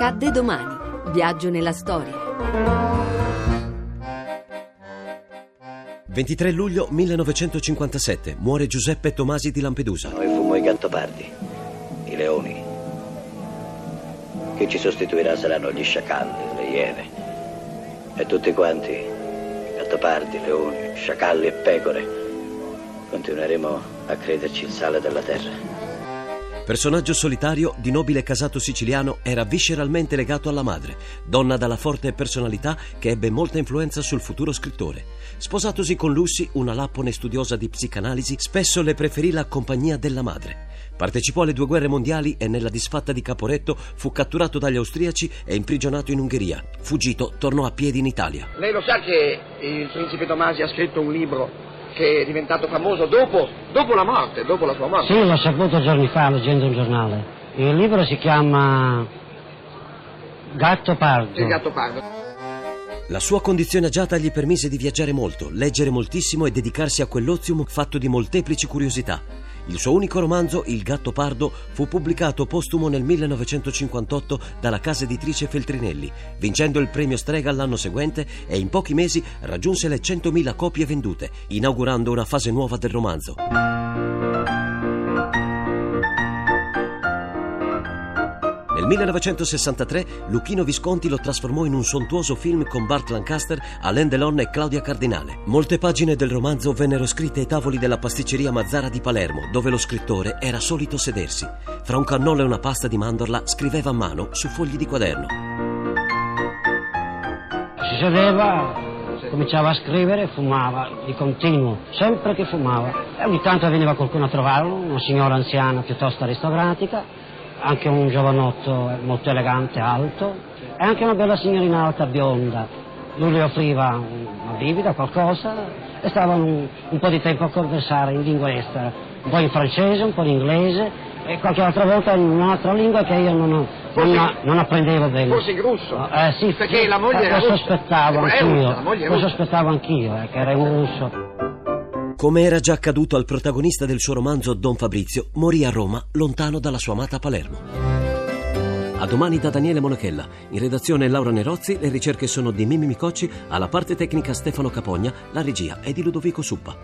Accadde domani. Viaggio nella storia. 23 luglio 1957 muore Giuseppe Tomasi di Lampedusa. Noi fummo i gattopardi, i leoni. Chi ci sostituirà saranno gli sciacalli, le iene. E tutti quanti, gattopardi, leoni, sciacalli e pecore, continueremo a crederci il sale della terra. Personaggio solitario di nobile casato siciliano, era visceralmente legato alla madre, donna dalla forte personalità che ebbe molta influenza sul futuro scrittore. Sposatosi con Lucy, una lappone studiosa di psicanalisi, spesso le preferì la compagnia della madre. Partecipò alle due guerre mondiali e nella disfatta di Caporetto fu catturato dagli austriaci e imprigionato in Ungheria. Fuggito, tornò a piedi in Italia. Lei lo sa che il principe Tomasi ha scritto un libro che è diventato famoso dopo, dopo la morte, dopo la sua morte. Sì, l'ho saputo giorni fa leggendo un giornale. Il libro si chiama Gatto Pardo. Il gatto pardo. La sua condizione agiata gli permise di viaggiare molto, leggere moltissimo e dedicarsi a quell'ozium fatto di molteplici curiosità. Il suo unico romanzo, Il gatto pardo, fu pubblicato postumo nel 1958 dalla casa editrice Feltrinelli, vincendo il premio Strega l'anno seguente e in pochi mesi raggiunse le 100.000 copie vendute, inaugurando una fase nuova del romanzo. 1963 Luchino Visconti lo trasformò in un sontuoso film con Bart Lancaster, Alain Delon e Claudia Cardinale. Molte pagine del romanzo vennero scritte ai tavoli della pasticceria Mazzara di Palermo, dove lo scrittore era solito sedersi. Fra un cannolo e una pasta di mandorla scriveva a mano su fogli di quaderno. Si sedeva, cominciava a scrivere, fumava di continuo, sempre che fumava. E ogni tanto veniva qualcuno a trovarlo, una signora anziana piuttosto aristocratica, anche un giovanotto molto elegante, alto, e anche una bella signorina alta, bionda. Lui le offriva una bibita, qualcosa, e stavano un, un po' di tempo a conversare in lingua estera, un po' in francese, un po' in inglese, e qualche altra volta in un'altra lingua che io non, non, non apprendevo bene. Forse in russo. Eh sì, Perché la moglie eh, era lo russa. sospettavo È anch'io, lo sospettavo anch'io, eh, che era un russo. Come era già accaduto al protagonista del suo romanzo Don Fabrizio, morì a Roma, lontano dalla sua amata Palermo. A domani da Daniele Monachella. In redazione Laura Nerozzi, le ricerche sono di Mimmi Micocci, alla parte tecnica Stefano Capogna, la regia è di Ludovico Suppa.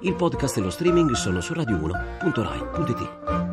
Il podcast e lo streaming sono su radio1.rai.it.